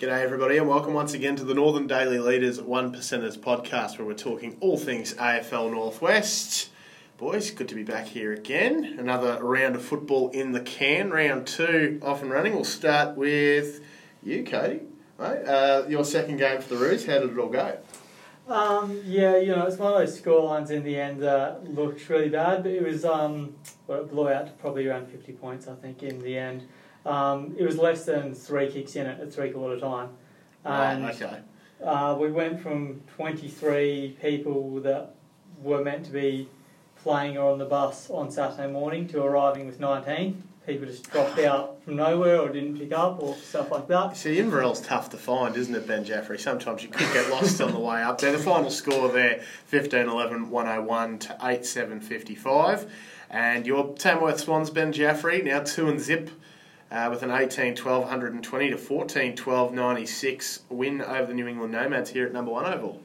G'day, everybody, and welcome once again to the Northern Daily Leaders One Percenters podcast, where we're talking all things AFL Northwest. Boys, good to be back here again. Another round of football in the can. Round two off and running. We'll start with you, Cody. Right, uh, your second game for the Roos. How did it all go? Um, yeah, you know, it's one of those scorelines in the end that looked really bad, but it was um, well, it blew out to probably around 50 points, I think, in the end. Um, it was less than three kicks in it at three quarter time. And right, okay. uh, we went from 23 people that were meant to be playing or on the bus on Saturday morning to arriving with 19. People just dropped out from nowhere or didn't pick up or stuff like that. See, Inverell's tough to find, isn't it, Ben Jaffrey? Sometimes you could get lost on the way up there. The final score there 15 11 101 to 8 7 55. And your Tamworth Swans, Ben Jaffrey, now 2 and zip. Uh, with an 18 12 120 to 14 12 96 win over the New England Nomads here at number one Oval.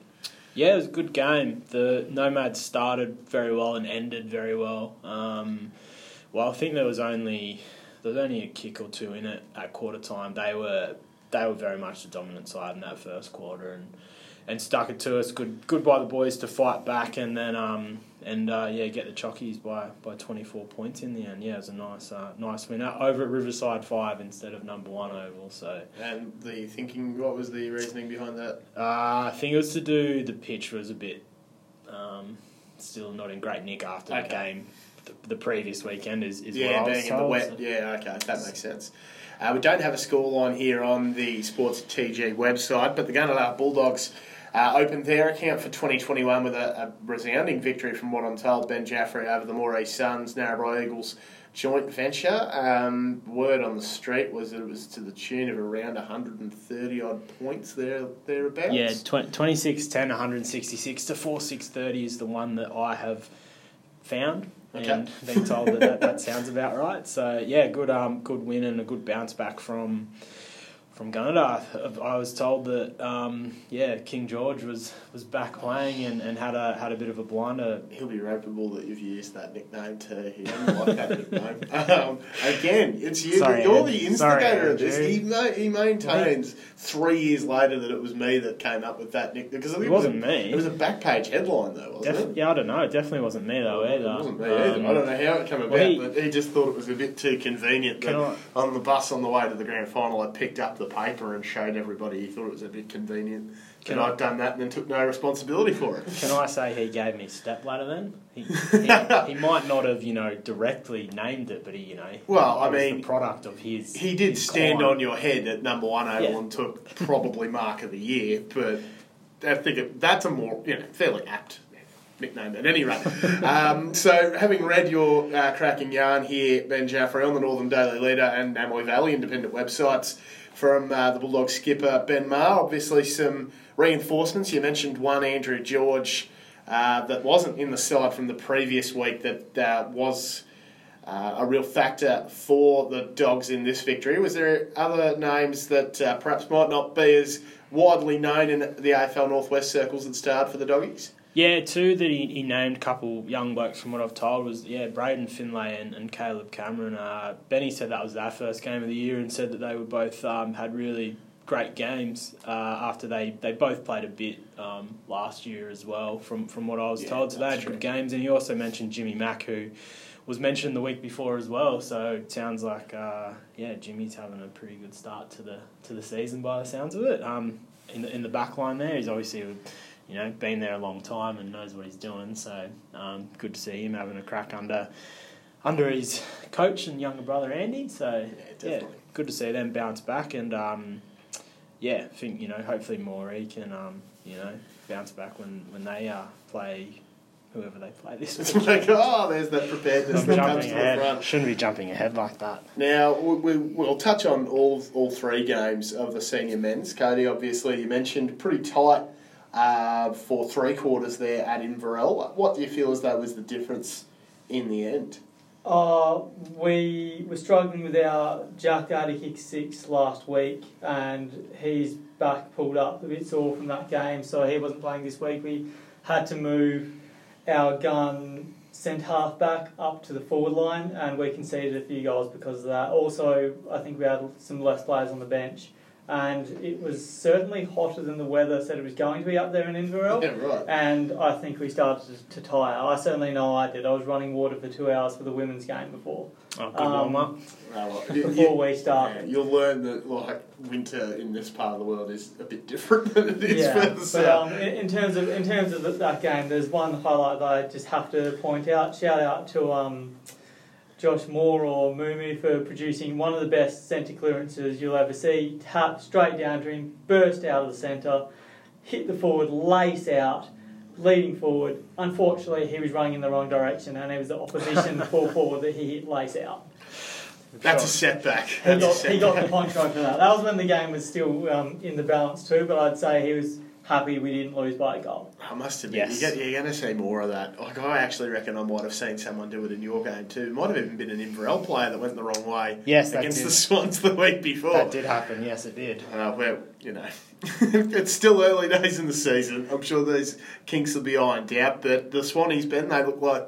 Yeah, it was a good game. The Nomads started very well and ended very well. Um, well, I think there was only there was only a kick or two in it at quarter time. They were they were very much the dominant side in that first quarter and and stuck it to us. Good good by the boys to fight back and then um, and uh, yeah get the Chockies by, by twenty four points in the end. Yeah, it was a nice uh, nice win Uh, over at Riverside Five instead of number one Oval. So And the thinking, what was the reasoning behind that? uh, I think it was to do the pitch was a bit um, still not in great nick after the game. The, the previous weekend is, is yeah, what I was being in the wet. Yeah, okay, that makes sense. Uh, we don't have a scoreline here on the Sports TG website, but the Gunnedah Bulldogs uh, opened their account for 2021 with a, a resounding victory, from what I'm told, Ben Jaffrey over the Moree Suns, Narrabri Eagles joint venture. Um, word on the street was that it was to the tune of around 130 odd points there thereabouts. Yeah, tw- 26 10, 166 to 4 630 is the one that I have found Okay. and been told that, that that sounds about right. So, yeah, good um good win and a good bounce back from from Gunnedah. I was told that um, yeah, King George was, was back playing and, and had a had a bit of a blinder. He'll be rapable that you've used that nickname too. He doesn't like that nickname. Um, again, it's you. Sorry, you're Ed. the instigator Sorry, of this. He, ma- he maintains three years later that it was me that came up with that nickname because I think It wasn't was a, me. It was a back page headline though, wasn't Def- it? yeah, I don't know. It definitely wasn't me though either. It wasn't me either. Um, I don't know how it came about, well, he- but he just thought it was a bit too convenient that I- on the bus on the way to the grand final, I picked up the paper and showed everybody. He thought it was a bit convenient. Can I- I'd done that and then took no responsibility for it. Can I say he gave me step ladder then? He, he, he might not have, you know, directly named it, but he, you know, Well, I mean, the product of his. He did his stand client. on your head at number one oval Yeah. and took probably mark of the year, but I think it, that's a more you know fairly apt nickname at any rate. um, so, having read your uh, cracking yarn here, Ben Jaffrey on the Northern Daily Leader and Namoi Valley independent websites from uh, the Bulldog skipper Ben Maher, obviously some reinforcements. You mentioned one Andrew George. Uh, that wasn't in the side from the previous week that uh, was uh, a real factor for the Dogs in this victory. Was there other names that uh, perhaps might not be as widely known in the AFL Northwest circles that starred for the Doggies? Yeah, two that he, he named, a couple young blokes from what I've told, was, yeah, Braden Finlay and, and Caleb Cameron. Uh, Benny said that was their first game of the year and said that they were both um, had really great games uh, after they, they both played a bit um, last year as well, from, from what I was Yeah, told. So they had good games. And he also mentioned Jimmy Mack, who was mentioned the week before as well. So it sounds like, uh, yeah, Jimmy's having a pretty good start to the to the season by the sounds of it. Um, in the in the back line there, he's obviously you know been there a long time and knows what he's doing. So um, good to see him having a crack under under his coach and younger brother Andy. So Yeah, yeah, good to see them bounce back and um, yeah, think you know hopefully Moree can um, you know bounce back when when they uh, play whoever they play this week. like, oh, there's that preparedness that comes to the front. Shouldn't be jumping ahead like that. Now, we, we, we'll touch on all, all three games of the senior men's. Cody, obviously, you mentioned pretty tight uh, for three quarters there at Inverell. What do you feel as though was the difference in the end? Uh, we were struggling with our Jack Addy six last week, and he's back pulled up a bit sore from that game, so he wasn't playing this week. We had to move our gun sent half back up to the forward line, and we conceded a few goals because of that. Also, I think we had some less players on the bench, and it was certainly hotter than the weather said it was going to be up there in Inverell. Yeah, right. And I think we started to, to tire. I certainly know I did. I was running water for two hours for the women's game before. Oh, good Um, warm up. Well, you- Before you- we start. yeah, you'll learn that like winter in this part of the world is a bit different than it is yeah, further but south. um, in, in terms of in terms of that game, there's one highlight that I just have to point out. Shout out to um, Josh Moore or Mumu for producing one of the best centre clearances you'll ever see. Tap straight down to him, burst out of the centre, hit the forward, lace out, leading forward. Unfortunately, he was running in the wrong direction, and it was the opposition full forward that he hit lace out. That's a setback. He That's a got, he got the setback. poncho for that. That was when the game was still um, in the balance too, but I'd say he was happy we didn't lose by a goal. I must admit, Yes. you get, you're going to see more of that. Like I actually reckon I might have seen someone do it in your game too. Might have even been an Inverell player that went the wrong way Yes, against the Swans the week before. That did happen. Yes, it did. Uh, where you know, it's still early days in the season. I'm sure these kinks will be ironed out, but the Swannies, Ben, they look like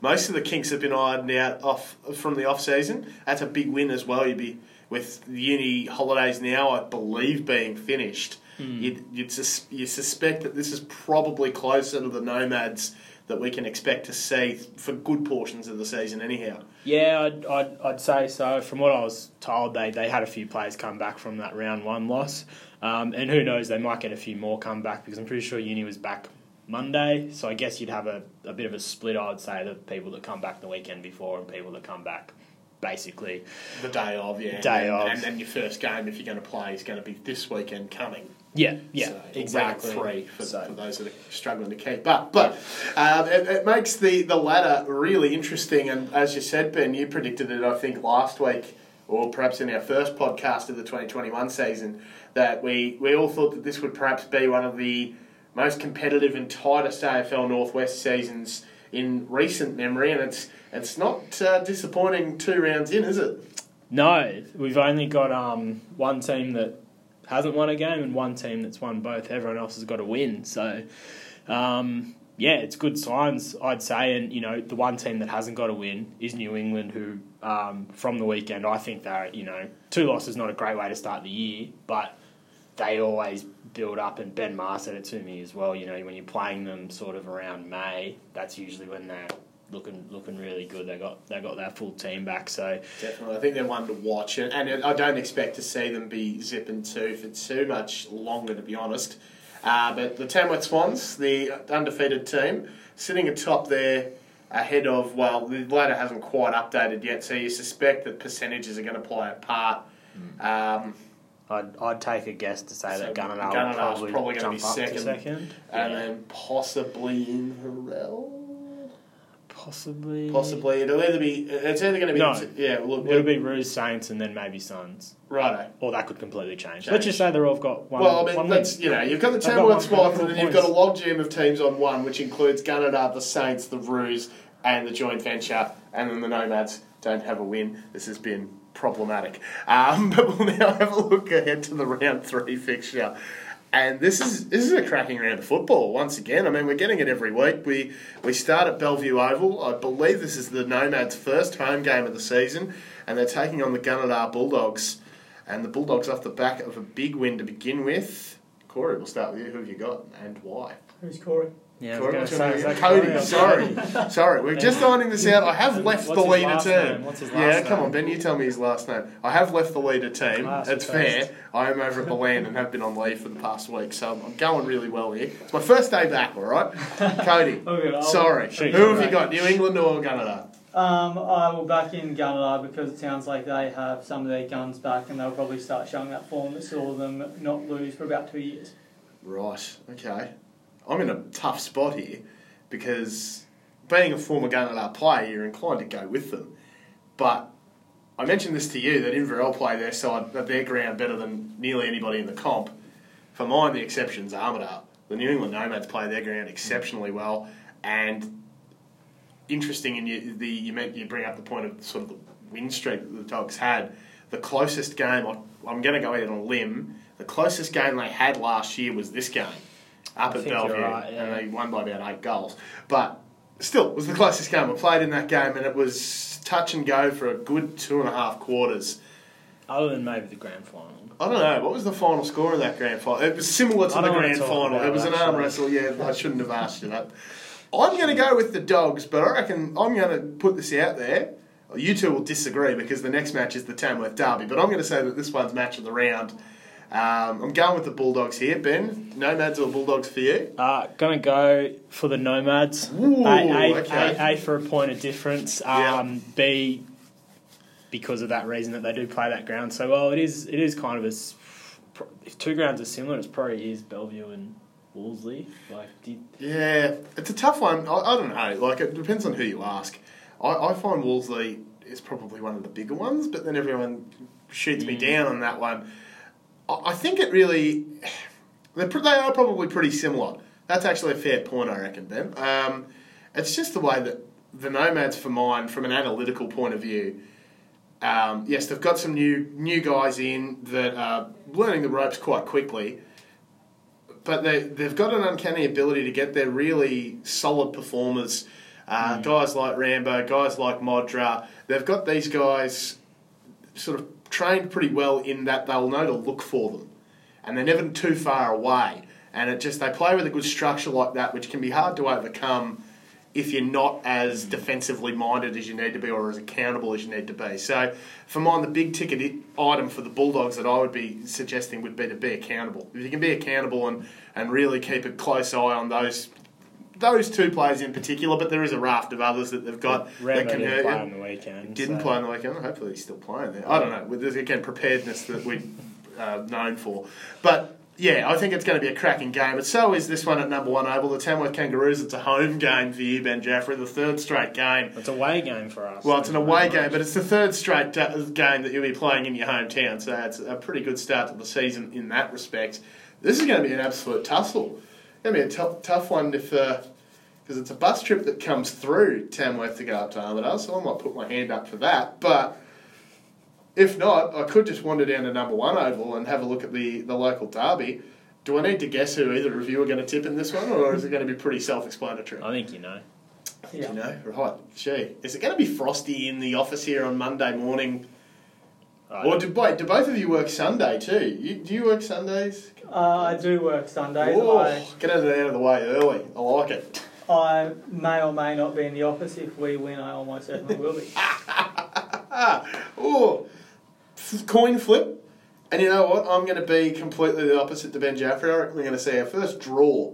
most of the kinks have been ironed out off from the off season. That's a big win as well. You'd be with the uni holidays now, I believe, being finished. You'd, you'd sus- you suspect that this is probably closer to the nomads that we can expect to see for good portions of the season, anyhow. Yeah, I'd, I'd, I'd say so. From what I was told, they, they had a few players come back from that round one loss. Um, and who knows, they might get a few more come back because I'm pretty sure Uni was back Monday. So I guess you'd have a, a bit of a split, I would say, the people that come back the weekend before and people that come back basically. The day of, yeah. Day and, of. And then your first game, if you're going to play, is going to be this weekend coming. Yeah, yeah, So exactly. Three for, So- for those that are struggling to keep up. But um, it, it makes the, the ladder really interesting. And as you said, Ben, you predicted it, I think, last week, or perhaps in our first podcast of the 2021 season, that we, we all thought that this would perhaps be one of the most competitive and tightest AFL Northwest seasons in recent memory. And it's, it's not uh, disappointing two rounds in, is it? No, we've only got um, one team that hasn't won a game and one team that's won both. Everyone else has got a win. So, um, yeah, it's good signs, I'd say. And, you know, the one team that hasn't got a win is New England, who, um, from the weekend, I think they're, you know, two losses not a great way to start the year, but they always build up. And Ben Maher said it to me as well. You know, when you're playing them sort of around May, that's usually when they're looking looking really good. They got they got their full team back. So Definitely, I think they're one to watch, and, and I don't expect to see them be zipping two for too much longer, to be honest. Uh, but the Tamworth Swans, the undefeated team, sitting atop there ahead of, well, the ladder hasn't quite updated yet, so you suspect that percentages are going to play a part. Um, I'd, I'd take a guess to say So that Gunnar will probably, probably gonna jump be up second. to second. and Yeah. then possibly Inverell. possibly Possibly. It'll either be, it's either going to be, No. yeah, look, It'll be Roos Saints and then maybe Suns, righto. or that could completely change. Change. Let's just say they've all got one. well, I mean, one that's win. you know, you've got the They've got Tamworth one- and then you've got a points. logjam of teams on one, which includes Gunnedah, the Saints, the Roos, and the joint venture, and then the Nomads don't have a win. This has been problematic. Um, but we'll now have a look ahead to the round three fixture. And this is this is a cracking round of football once again. I mean, we're getting it every week. We we start at Bellevue Oval. I believe this is the Nomads' first home game of the season, and they're taking on the Gunnedah Bulldogs. And the Bulldogs off the back of a big win to begin with. Corey, we'll start with you. Who have you got and why? Who's Corey? Yeah, I Corey, what's your name? Cody. Sorry, sorry. We're just finding this out. I have left What's the leader last team. name? What's his last yeah, come name? on, Ben. You tell me his last name. I have left the leader team. Last it's first. fair. I am over at the land and have been on leave for the past week, so I'm going really well here. It's my first day back. All right, Cody. Okay, Sorry. Shoot, Who have you got? New England or Gunnedah? Um, I will back in Gunnedah because it sounds like they have some of their guns back and they'll probably start showing that form that saw them not lose for about two years. Right. Okay. I'm in a tough spot here because being a former Gunnedah player, you're inclined to go with them. But I mentioned this to you that Inverell play their side at their ground better than nearly anybody in the comp. For mine, the exception's are Armidale. The New England Nomads play their ground exceptionally well, and interesting. And you, the you meant you bring up the point of sort of the win streak that the Dogs had. The closest game, I, I'm going to go out on a limb. The closest game they had last year was this game up I at Bellevue, right, yeah. and they won by about eight goals. But still, it was the closest game I played in that game, and it was touch and go for a good two and a half quarters. other than maybe the grand final. I don't know. What was the final score in that grand final? It was similar to I the grand final. It was an arm wrestle. Yeah, I shouldn't have asked you that. I'm going to go with the dogs, but I reckon I'm going to put this out there. You two will disagree because the next match is the Tamworth Derby, but I'm going to say that this one's match of the round. Um, I'm going with the Bulldogs here. Ben, Nomads or Bulldogs for you? Uh, gonna go for the Nomads. Ooh, a, a, okay. a, a for a point of difference. Yeah. Um, B because of that reason that they do play that ground so well. It is it is kind of a if two grounds are similar, it's probably is Bellevue and Wolseley. Like, you- Yeah, it's a tough one. I, I don't know. Like, it depends on who you ask. I, I find Wolseley is probably one of the bigger ones, but then everyone shoots me Mm. down on that one. I, think it really. They're, they are probably pretty similar. That's actually a fair point, I reckon, Ben. Um, it's just the way that the Nomads, for mine, from an analytical point of view, um, yes, they've got some new new guys in that are learning the ropes quite quickly but they, they've got an uncanny ability to get their really solid performers. Uh, Guys like Rambo, guys like Modra, they've got these guys sort of trained pretty well in that they'll know to look for them, and they're never too far away. And it just they play with a good structure like that, which can be hard to overcome if you're not as defensively minded as you need to be or as accountable as you need to be. So, for mine, the big ticket item for the Bulldogs that I would be suggesting would be to be accountable. If you can be accountable and, and really keep a close eye on those those two players in particular, but there is a raft of others that they've got that Rambo can didn't hurt play you. on the weekend. Didn't so- play on the weekend. Hopefully, he's still playing there. I don't know. With this, again, preparedness that we're uh, known for. But yeah, I think it's going to be a cracking game. But so is this one at number one oval, the Tamworth Kangaroos. It's a home game for you, Ben Jaffrey, the third straight game. It's a away game for us. Well, it's an away game, but it's the third straight uh, game that you'll be playing in your hometown. So it's a pretty good start to the season in that respect. This is going to be an absolute tussle. To be a tough, tough one if. Uh, because it's a bus trip that comes through Tamworth to go up to Armidale, so I might put my hand up for that. But if not, I could just wander down to number one oval and have a look at the, the local derby. Do I need to guess who either of you are going to tip in this one, or is it going to be pretty self-explanatory? I think you know. i Yeah. You know, right? Gee, is it going to be frosty in the office here on Monday morning? Or do, wait, do both of you work Sunday too? You, do you work Sundays? Uh, I do work Sundays. Oh, I, get out of out of the way early. I like it. I may or may not be in the office. If we win, I almost certainly will be. oh, coin flip. And you know what? I'm going to be completely the opposite to Ben Jaffrey. I reckon we're going to see our first draw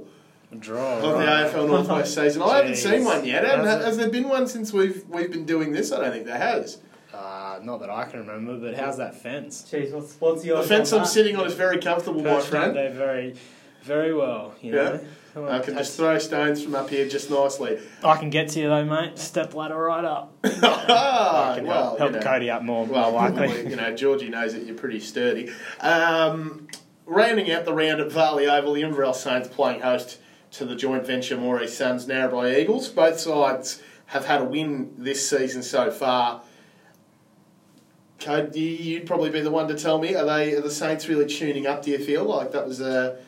draw. of right. the AFL Northwest season. I haven't seen one yet. Haven't- How's it- Has there been one since we've we've been doing this? I don't think there has. Uh, not that I can remember, but how's that fence? Jeez, what's what's the The fence I'm that? sitting on is very comfortable, my Perched up friend. there very, very well. You Yeah. know. Come on, I can just throw stones from up here just nicely. I can get to you though, mate. Step ladder right up. Ah, I can well, help, help you know. Cody up more, Well, more likely. probably, you know, Georgie knows that you're pretty sturdy. Um, rounding out the round at Varley Oval, the Inverell Saints playing host to the joint venture Moree Suns Narrabri Eagles. Both sides have had a win this season so far. You'd probably be the one to tell me. Are they are the Saints really tuning up? Do you feel like that was a?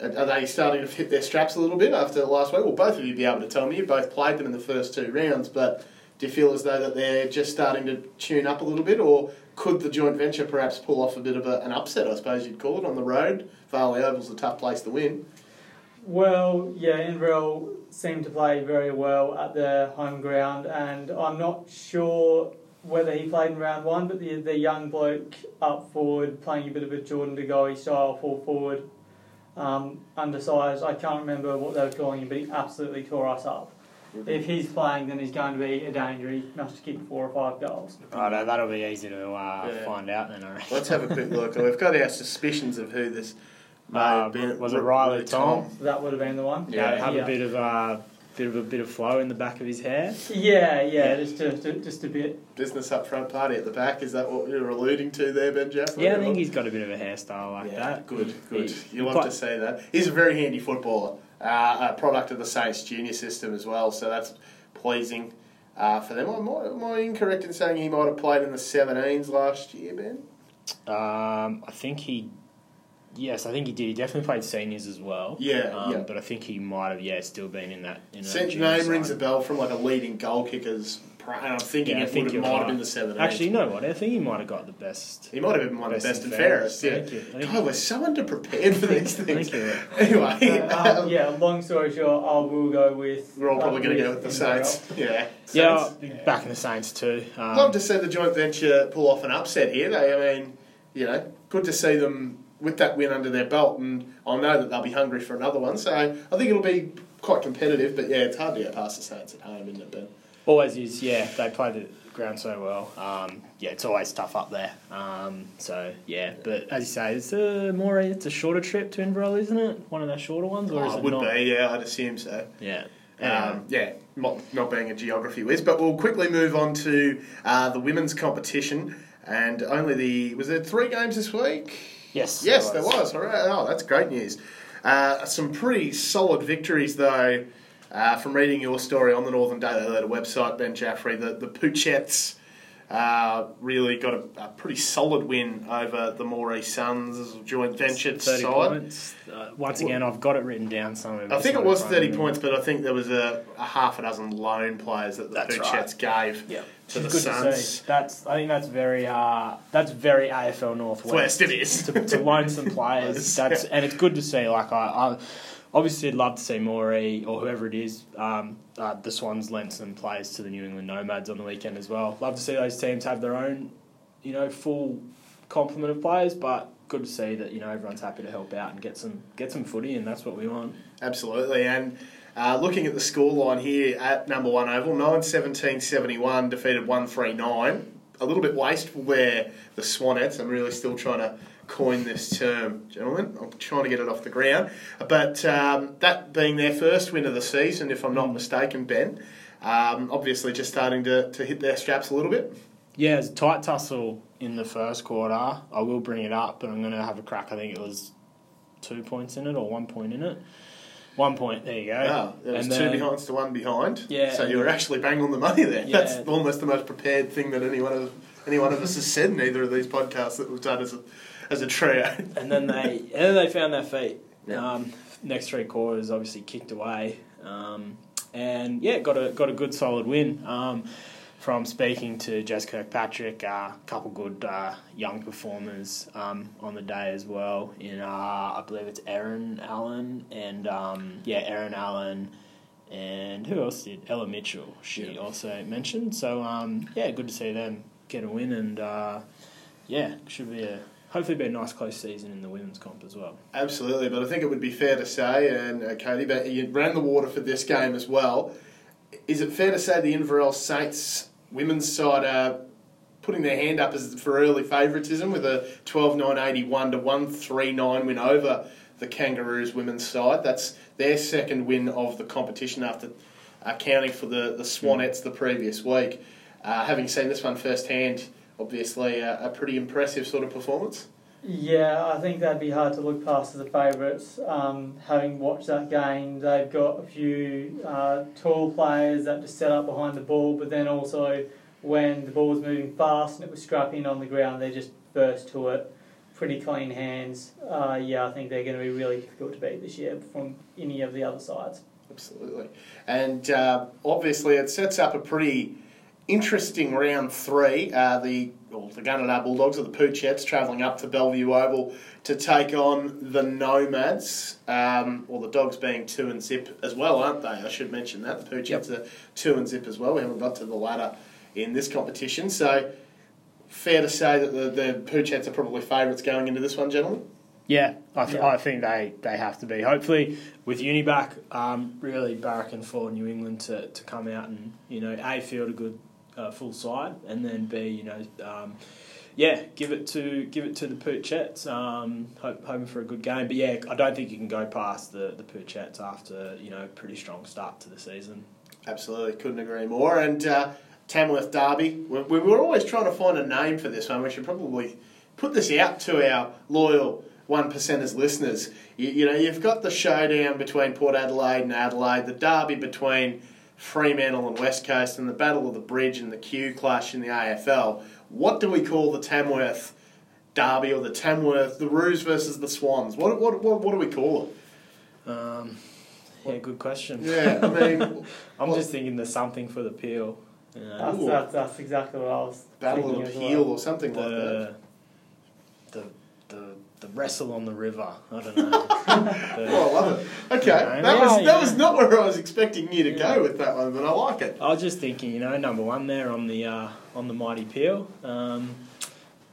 Are they starting to hit their straps a little bit after last week? Well, both of you be able to tell me. You both played them in the first two rounds, but do you feel as though that they're just starting to tune up a little bit, or could the joint venture perhaps pull off a bit of a, an upset? I suppose you'd call it on the road. Varley Oval's a tough place to win. Well, yeah, Inverell seemed to play very well at their home ground, and I'm not sure whether he played in round one, but the the young bloke up forward playing a bit of a Jordan De Goey style full forward, um, undersized. I can't remember what they were calling him, but he absolutely tore us up. If he's playing, then he's going to be a danger. He must kick four or five goals. Right, that'll be easy to uh, Yeah. find out then. I. Let's have a quick look. We've got our suspicions of who this may Uh, have been. was it Riley Tom? That would have been the one. Yeah, have yeah. a bit of uh, bit of a bit of flow in the back of his hair. Yeah, yeah, just a, ju- just a bit. Business up front, party at the back. Is that what you're alluding to there, Ben Jaffrey? Yeah, I think he's got a bit of a hairstyle like yeah, that. Good, good. He- You he love quite- to see that. He's a very handy footballer. Uh, a product of the Saints junior system as well, so that's pleasing uh, for them. Am I, am I incorrect in saying he might have played in the 17s last year, Ben? Um, I think he. Yes, I think he did. He definitely played seniors as well. Yeah, um, yeah. But I think he might have, yeah, still been in that. In that Saint junior name rings a bell from like a leading goal kickers pra- and I'm thinking Yeah, I it think would you're might have been the seven. Actually, you know what? I think he might have got the best. he might have been one of the Best best and and fairest. Yeah. Thank you. Thank God, we're so underprepared for these things. Thank you. Anyway, Uh, um, yeah, long story short, I will go with. we're all probably going to go with the Inverell. Saints. Yeah. Yeah, Saints. I'll back in the Saints too. Um, Love to see the joint venture pull off an upset here. They, I mean, you know, good to see them with that win under their belt, and I know that they'll be hungry for another one. So I think it'll be quite competitive. But yeah, it's hard to get past the Saints at home, isn't it, Ben? Always is, yeah. They play the ground so well. Um, yeah, it's always tough up there. Um, so yeah, but as you say, it's a more it's a shorter trip to Inverell, isn't it? One of those shorter ones, or Oh, it it would not? be, yeah, I'd assume so. Yeah. Um, yeah, not, not being a geography whiz, but we'll quickly move on to uh, the women's competition. And only the was there three games this week? Yes. Yes, there was. All right. Oh, that's great news. Uh, some pretty solid victories, though, uh, from reading your story on the Northern Daily Leader website, Ben Jaffrey. The, the Poochettes uh, really got a, a pretty solid win over the Moree Suns joint venture Thirty side. points. Uh, once again, I've got it written down somewhere. I think it was 30 points, but I think there was a, a half a dozen loan players that the That's Poochettes gave Yeah. to the Good to Suns. see. That's I think that's very uh, that's very AFL Northwest. West it is. to, to loan some players. That's and it's good to see. Like I, I obviously I'd love to see Moree or whoever it is. Um, uh, the Swans lent some players to the New England Nomads on the weekend as well. Love to see those teams have their own, you know, full complement of players. But good to see that you know everyone's happy to help out and get some get some footy, and that's what we want. Absolutely. And uh, looking at the scoreline here at number one oval, 9 17 71, defeated 1 3 9. A little bit wasteful there, the Swanettes. I'm really still trying to coin this term, gentlemen. I'm trying to get it off the ground. But um, that being their first win of the season, if I'm not mistaken, Ben, um, obviously just starting to, to hit their straps a little bit. Yeah, it's a tight tussle in the first quarter. I will bring it up, but I'm going to have a crack. I think it was two points in it or one point in it. One point, there you go. Oh, there was And two then- behinds to one behind. Yeah, So you were actually bang on the money there. Yeah. That's almost the most prepared thing that any one of any one of us has said in either of these podcasts that we've done as a as a trio. and then they and then they found their feet. Yeah. Um, next three quarters, obviously kicked away, um, and yeah, got a got a good solid win. Um, from speaking to Jess Kirkpatrick, a uh, couple good uh, young performers um, on the day as well. In uh, I believe it's Erin Allen and um, yeah, Erin Allen. And who else did? Ella Mitchell. She Yeah. also mentioned. So um, yeah, good to see them get a win, and uh, yeah, should be a hopefully be a nice close season in the women's comp as well. Absolutely, but I think it would be fair to say, and uh, Cody, but you ran the water for this game as well. Is it fair to say the Inverell Saints women's side are putting their hand up as for early favouritism with a 12-9-81 to 1-3-9 win over the Kangaroos women's side? That's their second win of the competition after accounting for the, the Swanettes the previous week. Uh, having seen this one firsthand, obviously a, a pretty impressive sort of performance. Yeah, I think that'd be hard to look past as the favourites. Um, having watched that game, they've got a few uh, tall players that just set up behind the ball, but then also when the ball was moving fast and it was scrapping on the ground, they just burst to it. Pretty clean hands. Uh, yeah, I think they're going to be really difficult to beat this year from any of the other sides. Absolutely. And uh, obviously, it sets up a pretty interesting round three. Uh, the well, the Gunnedah Bulldogs or the Poochettes travelling up to Bellevue Oval to take on the Nomads, um, or the Dogs being two and zip as well, aren't they? I should mention that. The Poochettes are two and zip as well. We haven't got to the ladder in this competition. So, fair to say that the, the Poochettes are probably favourites going into this one, gentlemen? Yeah, I, th- Yeah. I think they, they have to be. Hopefully, with uni back, um, really barracking for New England to, to come out and you know a field a good uh, full side, and then b you know um, yeah give it to give it to the Poochettes. Um, hope, hoping for a good game, but yeah, I don't think you can go past the the Poochettes after you know pretty strong start to the season. Absolutely, couldn't agree more. And uh, Tamworth Derby, we, we were always trying to find a name for this one. We should probably put this out to our loyal one percenters listeners. You, you know, you've got the showdown between Port Adelaide and Adelaide, the derby between Fremantle and West Coast, and the Battle of the Bridge and the Q clash in the AFL. What do we call the Tamworth Derby or the Tamworth, the Roos versus the Swans? What, what, what, what do we call it? Um, yeah, good question. Yeah, I mean, I'm Well- just thinking there's something for the peel. You know, That's, that's, that's exactly what I was Battle thinking of as the well. Heel or something like that. The, wrestle on the river. I don't know. The- Oh, I love it. Okay, Yeah, that was yeah. that was not where I was expecting you to Yeah. go with that one, but I like it. I was just thinking, you know, number one there on the uh, on the mighty peel. Um,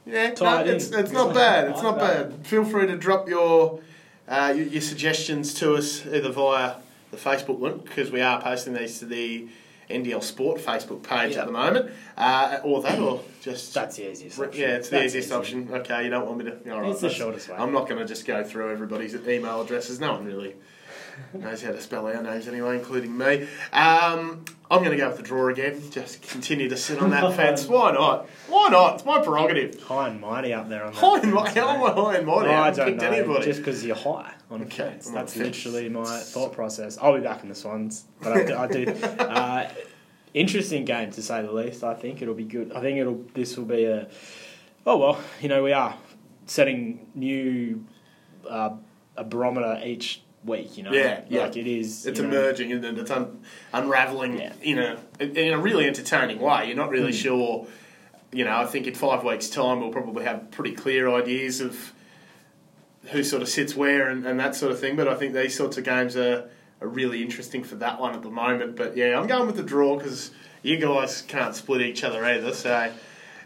Yeah, no, Tied it's, it's not bad. It's not bad. Feel free to drop your, uh, your your suggestions to us either via the Facebook link because we are posting these to the NDL Sport Facebook page Yeah. at the moment, uh, or that, or just that's the easiest option. yeah, it's the That's easiest easy. option. Okay, you don't want me to. All right, It's the shortest way. I'm not going to just go through everybody's email addresses. No one really knows how to spell our names anyway, including me. Um, I'm going to go with the draw again. Just continue to sit on that fence. Why not? Why not? It's my prerogative. High and mighty up there on that. High and mighty. How am I high and mighty? Oh, I I don't know. anybody. Just because you're high on Okay. I'm That's literally my thought process. I'll be back in the Swans, but I do. I do uh, interesting game to say the least. I think it'll be good. I think it'll. This will be a. Oh well, you know we are setting new uh, a barometer each week. You know, Yeah, yeah. like it is. It's you know, emerging and it's un- unraveling Yeah. in a in a really entertaining way. You're not really Mm. sure. You know, I think in five weeks' time we'll probably have pretty clear ideas of who sort of sits where and, and that sort of thing. But I think these sorts of games are, are really interesting for that one at the moment. But yeah, I'm going with the draw because you guys can't split each other either. So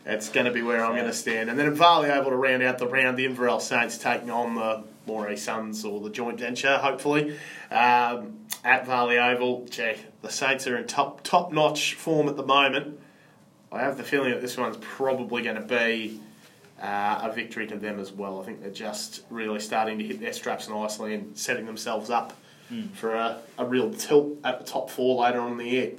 it's going to be where I'm going to stand. And then at Varley Oval to round out the round, the Inverell Saints taking on the Moree Suns or the joint venture, hopefully. Um, at Varley Oval, gee, the Saints are in top top notch form at the moment. I have the feeling that this one's probably going to be uh, a victory to them as well. I think they're just really starting to hit their straps nicely and setting themselves up for a, a real tilt at the top four later on in the year.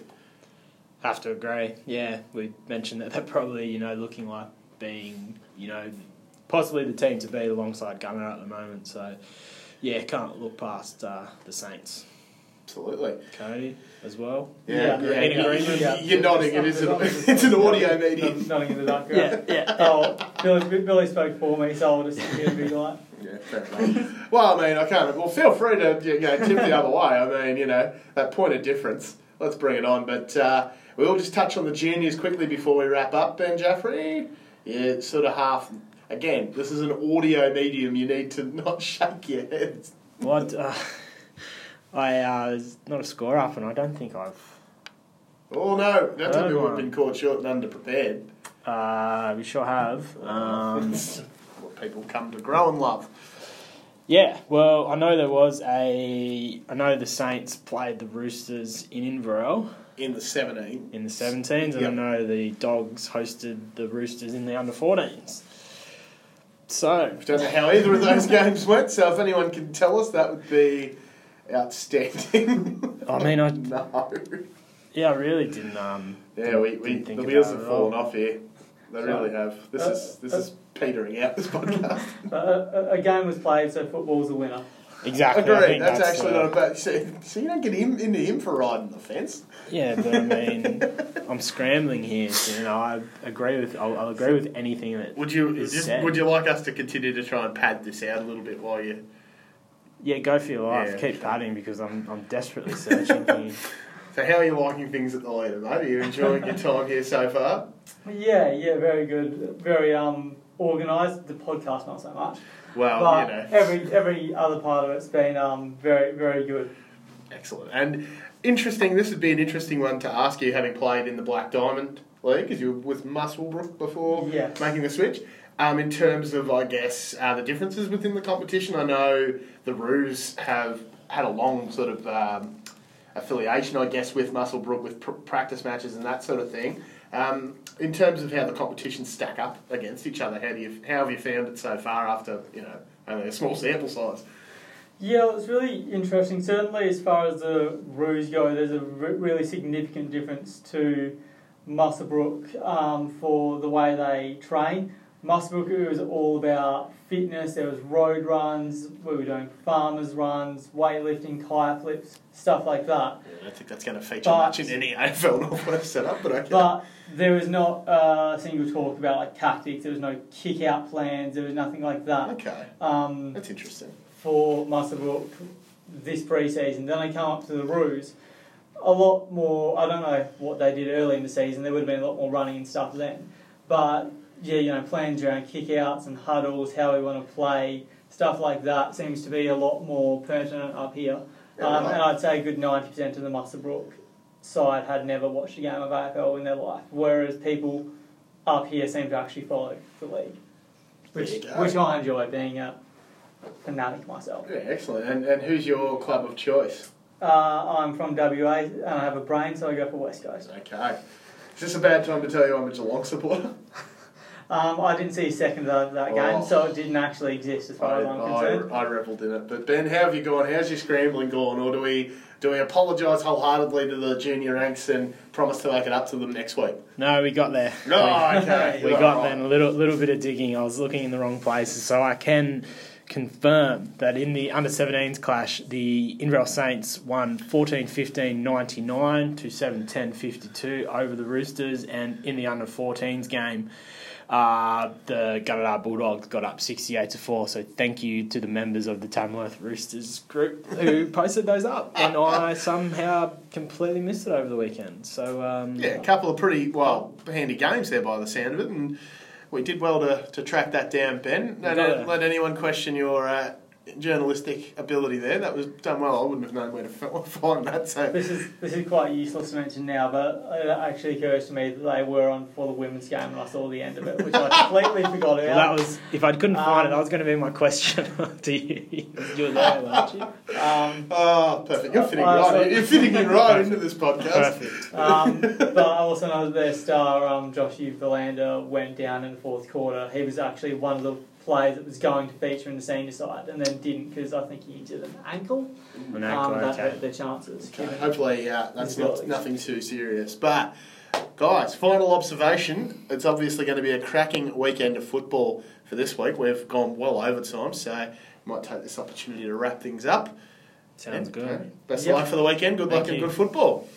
Have to agree. Yeah, we mentioned that they're probably you know looking like being you know possibly the team to beat alongside Gunner at the moment. So yeah, can't look past uh, the Saints. Absolutely. Cody as well. Yeah, Yeah, yeah. in Greenwood. Yeah. You're nodding. It is an, it's an audio medium. Nodding in the background. yeah. yeah. Oh, Billy, Billy spoke for me, so I'll just sit here and be like, Yeah, fair enough. well, I mean, I can't. Well, feel free to you know tip the other way. I mean, you know that point of difference. Let's bring it on. But uh, we'll just touch on the juniors quickly before we wrap up. Ben Jaffrey, yeah, it's sort of half. Again, this is an audio medium. You need to not shake your heads. What? Uh, I uh, was not a score up, and I don't think I've. Oh no! Don't tell me we've been caught short and underprepared. Uh, we sure have. Um, what people come to grow and love. yeah, well, I know there was a. I know the Saints played the Roosters in Inverell In the 17. in the 17s, and Yep. I know the Dogs hosted the Roosters in the under 14s. So, I Don't know how either of those games went, so if anyone can tell us, that would be outstanding. I mean, I no. yeah, I really didn't. Um, Yeah, we, didn't we think the wheels have fallen off here. They So, really have. This uh, is this uh, is petering out. This podcast. a, a, a game was played, so football's a winner. Exactly. I Agreed. think That's, that's actually uh, not a bad. So, so you don't get him into him for riding the fence. Yeah, but I mean, I'm scrambling here. So, you know, I agree with. I'll, I'll agree with anything that. Would you is just, said. would you like us to continue to try and pad this out a little bit while you? Yeah, go for your life. Yeah, Keep sure. padding because I'm I'm desperately searching here. So how are you liking things at the leader, mate? Are you enjoying your time here so far? Yeah, yeah, very good, very um organised. The podcast not so much, Well, but you know, every every other part of it's been um very very good. excellent and interesting. This would be an interesting one to ask you, having played in the Black Diamond League, because you were with Muswellbrook before Yes. making the switch. Um, in terms of, I guess, uh, the differences within the competition, I know the Roos have had a long sort of um, affiliation, I guess, with Muswellbrook, with pr- practice matches and that sort of thing. Um, in terms of how the competitions stack up against each other, how do you how have you found it so far after you know only a small sample size? Yeah, it's really interesting. Certainly, as far as the Roos go, there's a re- really significant difference to Muswellbrook um, for the way they train. It was all about fitness. There was road runs. We were doing farmers runs, weightlifting, kayak flips, stuff like that. I don't think that's going to feature But- much in any AFL Northwest setup, but okay. But there was not a single talk about like tactics. There was no kick out plans. There was nothing like that. okay, Um, that's interesting. for Muswellbrook this pre-season. Then I come up to the Roos, a lot more. I don't know what they did early in the season. There would have been a lot more running and stuff then, but yeah, you know, plans around kickouts and huddles, how we want to play, stuff like that seems to be a lot more pertinent up here. Yeah, Um, right. and I'd say a good ninety percent of the Muswellbrook side had never watched a game of AFL in their life, whereas people up here seem to actually follow the league, which There you go. which I enjoy being a fanatic myself. Yeah, excellent. And, and who's your club of choice? Uh, I'm from WA and I have a brain, so I go for West Coast. Okay. Is this a bad time to tell you I'm a Geelong supporter? Um, I didn't see a second of that game, Oh. so it didn't actually exist as far as I'm concerned. I, I revelled in it. But Ben, how have you gone? How's your scrambling gone? Or do we do we apologise wholeheartedly to the junior ranks and promise to make it up to them next week? No, we got there. No, okay. We All got right. then a little little bit of digging. I was looking in the wrong places, so I can confirm that in the under 17s clash, the Inverell Saints won 14 15 99 to 7 10 52 over the Roosters, and in the under 14s game, uh, the Gunnedah Bulldogs got up 68 to 4. So thank you to the members of the Tamworth Roosters group who posted those up, and I somehow completely missed it over the weekend. So um, Yeah, a couple of pretty well handy games there by the sound of it, and we did well to, to track that down, Ben. Don't let anyone question your uh, journalistic ability there. That was done well. I wouldn't have known where to find that. So This is this is quite useless to mention now, but it actually occurs to me that they were on for the women's game, and I saw the end of it, which I completely forgot about. Well, that was if I couldn't find it, Um, that was going to be my question to you. You were there, weren't you? Um, oh, perfect. You're fitting Uh, right. so- You're fitting in right into this podcast. Perfect. um, but I also know their star, um, Josh Verlander, went down in the fourth quarter. He was actually one of the players that was going to feature in the senior side, and then didn't because I think he injured an ankle. An um, ankle, that okay. hurt their chances. Okay, hopefully uh, that's His not, nothing too serious. But, guys, final observation. It's obviously going to be a cracking weekend of football for this week. We've gone well over time, so might take this opportunity to wrap things up. Sounds And, good. uh, best Yep. of luck for the weekend. Good Thank luck and good football.